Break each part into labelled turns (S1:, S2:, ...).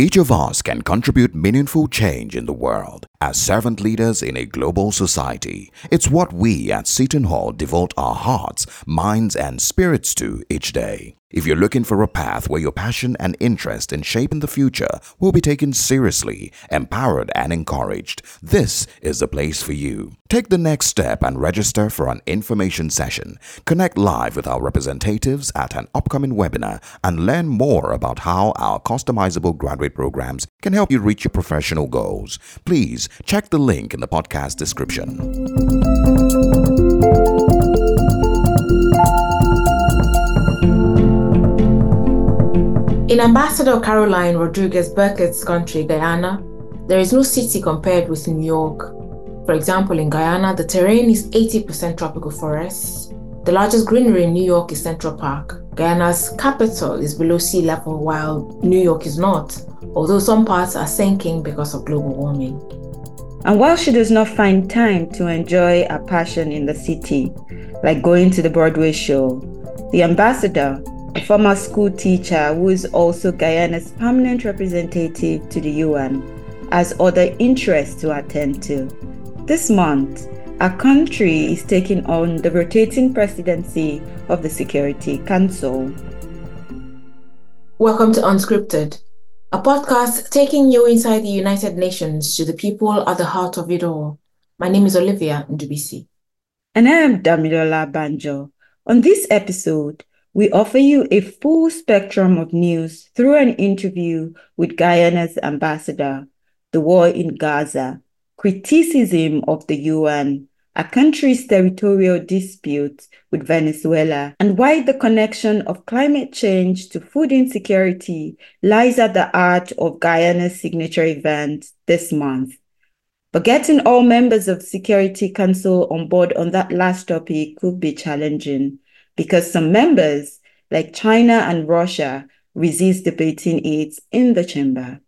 S1: Each of us can contribute meaningful change in the world. As servant leaders in a global society, it's what we at Seton Hall devote our hearts, minds, and spirits to each day. If you're looking for a path where your passion and interest in shaping the future will be taken seriously, empowered, and encouraged, this is the place for you. Take the next step and register for an information session. Connect live with our representatives at an upcoming webinar and learn more about how our customizable graduate programs can help you reach your professional goals. Please check the link in the podcast description.
S2: In Ambassador Carolyn Rodrigues-Birkett's country, Guyana, there is no city compared with New York. For example, in Guyana, the terrain is 80% tropical forests. The largest greenery in New York is Central Park. Guyana's capital is below sea level, while New York is not, although some parts are sinking because of global warming.
S3: And while she does not find time to enjoy her passion in the city, like going to the Broadway show, the ambassador a former school teacher who is also Guyana's permanent representative to the UN, has other interests to attend to. This month, our country is taking on the rotating presidency of the Security Council.
S2: Welcome to Unscripted, a podcast taking you inside the United Nations to the people at the heart of it all. My name is Olivia Ndubisi.
S3: And I am Damilola Banjo. On this episode, we offer you a full spectrum of news through an interview with Guyana's ambassador, the war in Gaza, criticism of the UN, a country's territorial dispute with Venezuela, and why the connection of climate change to food insecurity lies at the heart of Guyana's signature event this month. But getting all members of Security Council on board on that last topic could be challenging because some members, like China and Russia, resist debating it in the chamber.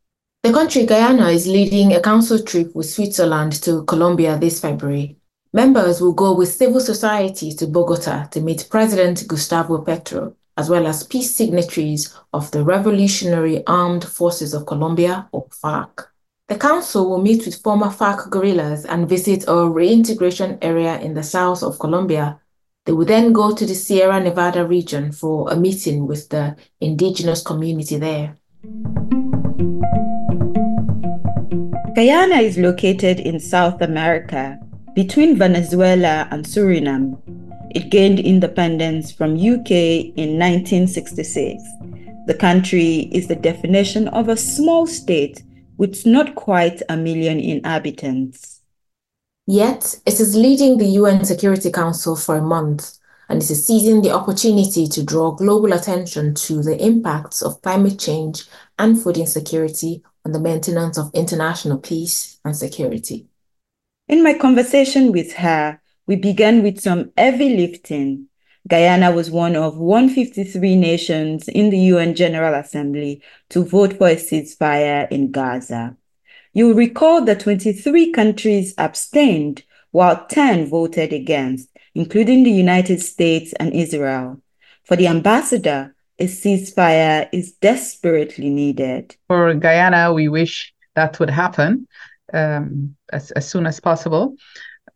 S2: The country Guyana is leading a council trip with Switzerland to Colombia this February. Members will go with civil society to Bogota to meet President Gustavo Petro, as well as peace signatories of the Revolutionary Armed Forces of Colombia, or FARC. The council will meet with former FARC guerrillas and visit a reintegration area in the south of Colombia they would then go to the Sierra Nevada region for a meeting with the indigenous community there.
S3: Guyana is located in South America between Venezuela and Suriname. It gained independence from UK in 1966. The country is the definition of a small state with not quite a million inhabitants.
S2: Yet, it is leading the UN Security Council for a month and it is seizing the opportunity to draw global attention to the impacts of climate change and food insecurity on the maintenance of international peace and security.
S3: In my conversation with her, we began with some heavy lifting. Guyana was one of 153 nations in the UN General Assembly to vote for a ceasefire in Gaza. You'll recall that 23 countries abstained while 10 voted against, including the United States and Israel. For the ambassador, a ceasefire is desperately needed.
S4: For Guyana, we wish that would happen um, as, as soon as possible.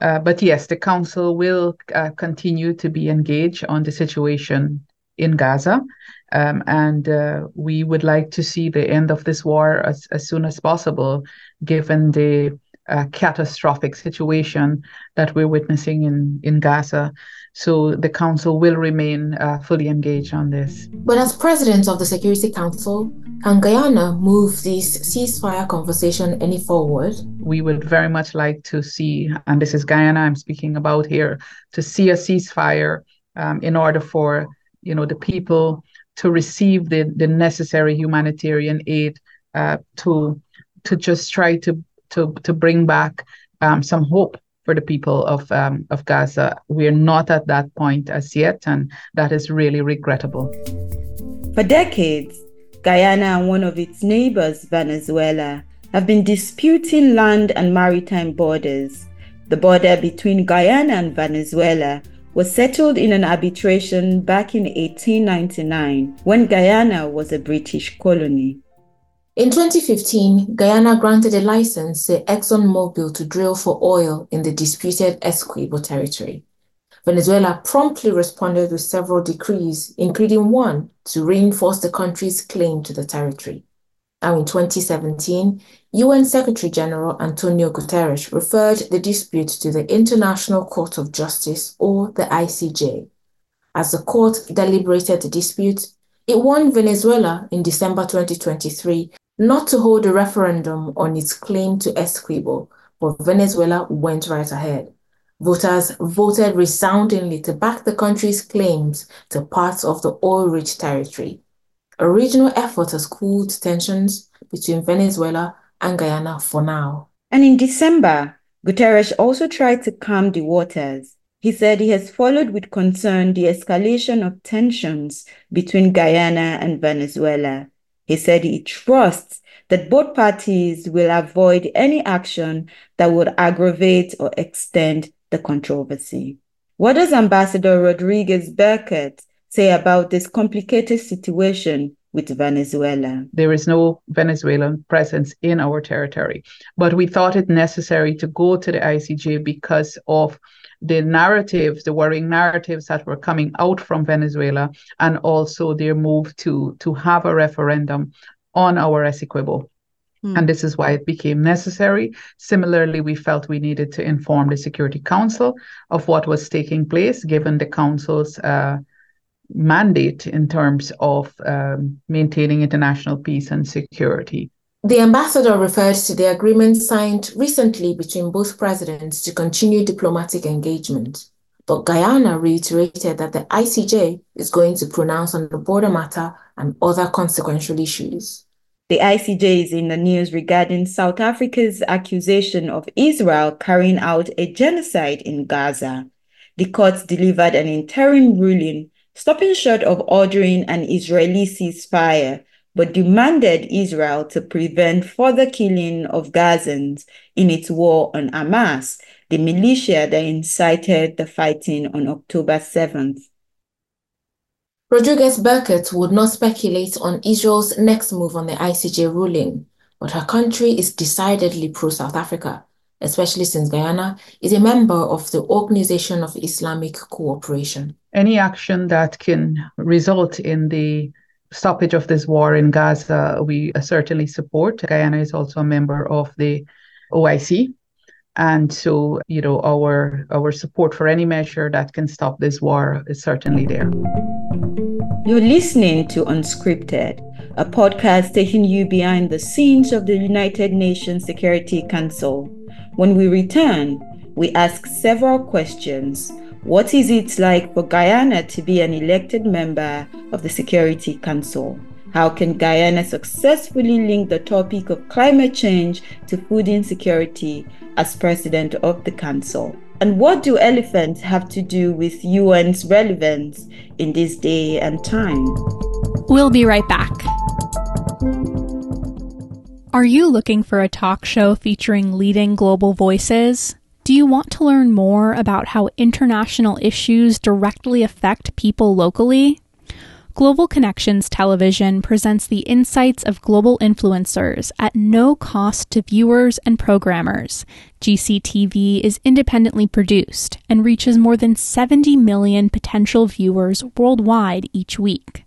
S4: Uh, but yes, the Council will uh, continue to be engaged on the situation in Gaza. Um, and uh, we would like to see the end of this war as, as soon as possible, given the uh, catastrophic situation that we're witnessing in, in Gaza. So the Council will remain uh, fully engaged on this.
S2: But as President of the Security Council, can Guyana move this ceasefire conversation any forward?
S4: We would very much like to see, and this is Guyana I'm speaking about here, to see a ceasefire um, in order for you know the people to receive the, the necessary humanitarian aid uh, to to just try to to to bring back um, some hope for the people of um, of Gaza. We are not at that point as yet, and that is really regrettable.
S3: For decades, Guyana and one of its neighbors, Venezuela, have been disputing land and maritime borders. The border between Guyana and Venezuela was settled in an arbitration back in 1899 when Guyana was a British colony.
S2: In 2015, Guyana granted a license to ExxonMobil to drill for oil in the disputed Essequibo territory. Venezuela promptly responded with several decrees, including one to reinforce the country's claim to the territory. Now, in 2017, UN Secretary General Antonio Guterres referred the dispute to the International Court of Justice, or the ICJ. As the court deliberated the dispute, it warned Venezuela in December 2023 not to hold a referendum on its claim to Essequibo, but Venezuela went right ahead. Voters voted resoundingly to back the country's claims to parts of the oil-rich territory. A regional effort has cooled tensions between Venezuela and Guyana for now.
S3: And in December, Guterres also tried to calm the waters. He said he has followed with concern the escalation of tensions between Guyana and Venezuela. He said he trusts that both parties will avoid any action that would aggravate or extend the controversy. What does Ambassador Rodrigues-Birkett say about this complicated situation with Venezuela?
S4: There is no Venezuelan presence in our territory, but we thought it necessary to go to the ICJ because of the narratives, the worrying narratives that were coming out from Venezuela, and also their move to to have a referendum on our Essequibo. Mm. And this is why it became necessary. Similarly, we felt we needed to inform the Security Council of what was taking place, given the Council's uh, mandate in terms of um, maintaining international peace and security.
S2: The ambassador referred to the agreement signed recently between both presidents to continue diplomatic engagement. But Guyana reiterated that the ICJ is going to pronounce on the border matter and other consequential issues.
S3: The ICJ is in the news regarding South Africa's accusation of Israel carrying out a genocide in Gaza. The court delivered an interim ruling stopping short of ordering an Israeli ceasefire but demanded Israel to prevent further killing of Gazans in its war on Hamas, the militia that incited the fighting on October 7th.
S2: Rodrigues-Birkett would not speculate on Israel's next move on the ICJ ruling, but her country is decidedly pro South Africa, especially since Guyana is a member of the Organization of Islamic Cooperation.
S4: Any action that can result in the stoppage of this war in Gaza, we certainly support. Guyana is also a member of the OIC. And so, you know, our our support for any measure that can stop this war is certainly there.
S3: You're listening to Unscripted, a podcast taking you behind the scenes of the United Nations Security Council. When we return, we ask several questions what is it like for Guyana to be an elected member of the Security Council? How can Guyana successfully link the topic of climate change to food insecurity as president of the council? And what do elephants have to do with UN's relevance in this day and time?
S5: We'll be right back. Are you looking for a talk show featuring leading global voices? Do you want to learn more about how international issues directly affect people locally? Global Connections Television presents the insights of global influencers at no cost to viewers and programmers. GCTV is independently produced and reaches more than 70 million potential viewers worldwide each week.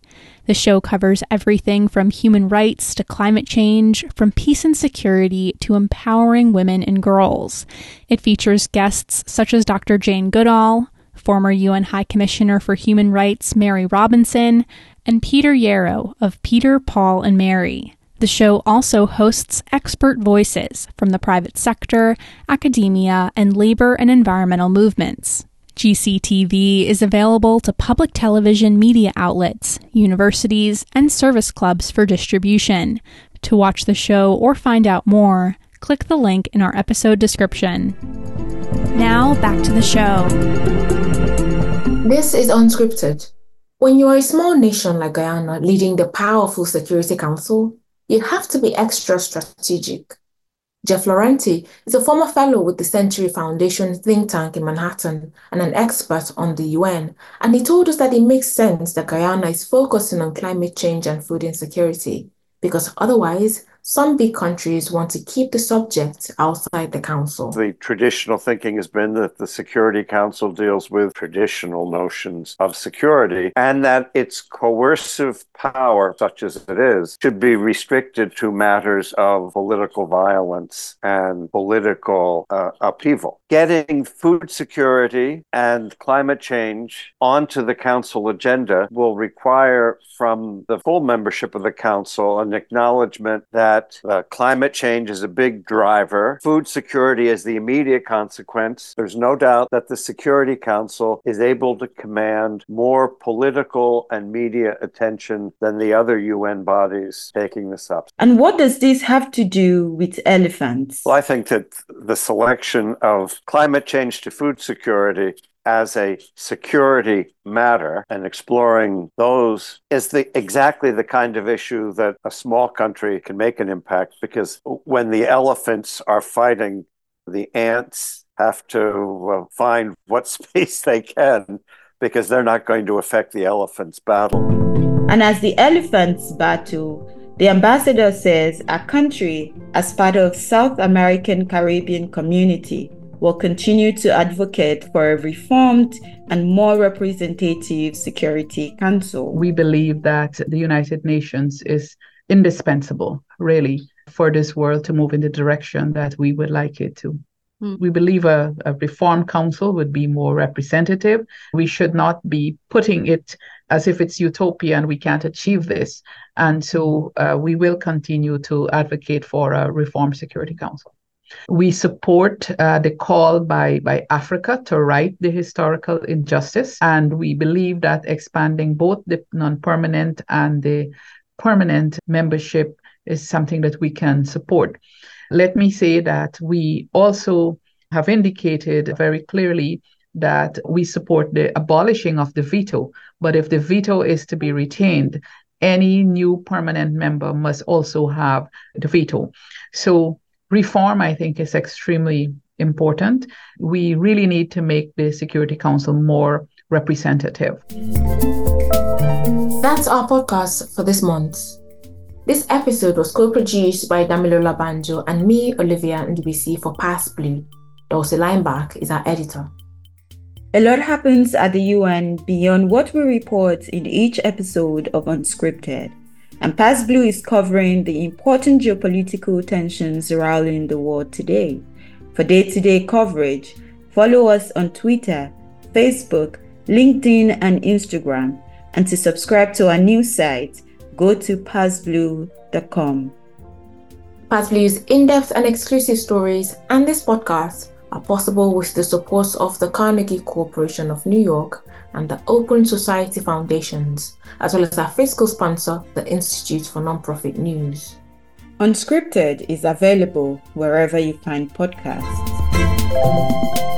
S5: The show covers everything from human rights to climate change, from peace and security to empowering women and girls. It features guests such as Dr. Jane Goodall, former UN High Commissioner for Human Rights Mary Robinson, and Peter Yarrow of Peter, Paul, and Mary. The show also hosts expert voices from the private sector, academia, and labor and environmental movements. GCTV is available to public television media outlets, universities, and service clubs for distribution. To watch the show or find out more, click the link in our episode description. Now, back to the show.
S2: This is unscripted. When you are a small nation like Guyana leading the powerful Security Council, you have to be extra strategic. Jeff Laurenti is a former fellow with the Century Foundation think tank in Manhattan and an expert on the UN, and he told us that it makes sense that Guyana is focusing on climate change and food insecurity, because otherwise, some big countries want to keep the subject outside the Council.
S6: The traditional thinking has been that the Security Council deals with traditional notions of security and that its coercive power, such as it is, should be restricted to matters of political violence and political uh, upheaval. Getting food security and climate change onto the Council agenda will require from the full membership of the Council an acknowledgement that uh, climate change is a big driver. Food security is the immediate consequence. There's no doubt that the Security Council is able to command more political and media attention than the other UN bodies taking this up.
S3: And what does this have to do with elephants?
S6: Well, I think that the selection of climate change to food security as a security matter and exploring those is the exactly the kind of issue that a small country can make an impact because when the elephants are fighting the ants have to find what space they can because they're not going to affect the elephants battle.
S3: And as the elephants battle the ambassador says a country as part of south american caribbean community will continue to advocate for a reformed and more representative Security Council.
S4: We believe that the United Nations is indispensable, really, for this world to move in the direction that we would like it to. Hmm. We believe a, a reform council would be more representative. We should not be putting it as if it's utopia and we can't achieve this. And so uh, we will continue to advocate for a reform Security Council. We support uh, the call by, by Africa to right the historical injustice, and we believe that expanding both the non permanent and the permanent membership is something that we can support. Let me say that we also have indicated very clearly that we support the abolishing of the veto, but if the veto is to be retained, any new permanent member must also have the veto. So reform, I think, is extremely important. We really need to make the Security Council more representative.
S2: That's our podcast for this month. This episode was co-produced by Damilola Banjo and me, Olivia Ndubisi, for Pass Blue. Dulcie Leimbach is our editor.
S3: A lot happens at the UN beyond what we report in each episode of Unscripted and PassBlue is covering the important geopolitical tensions surrounding the world today. For day to day coverage, follow us on Twitter, Facebook, LinkedIn, and Instagram. And to subscribe to our news site, go to passblue.com.
S2: PassBlue's in depth and exclusive stories and this podcast are possible with the support of the Carnegie Corporation of New York and the Open Society Foundations, as well as our fiscal sponsor, the Institute for Nonprofit News.
S3: Unscripted is available wherever you find podcasts.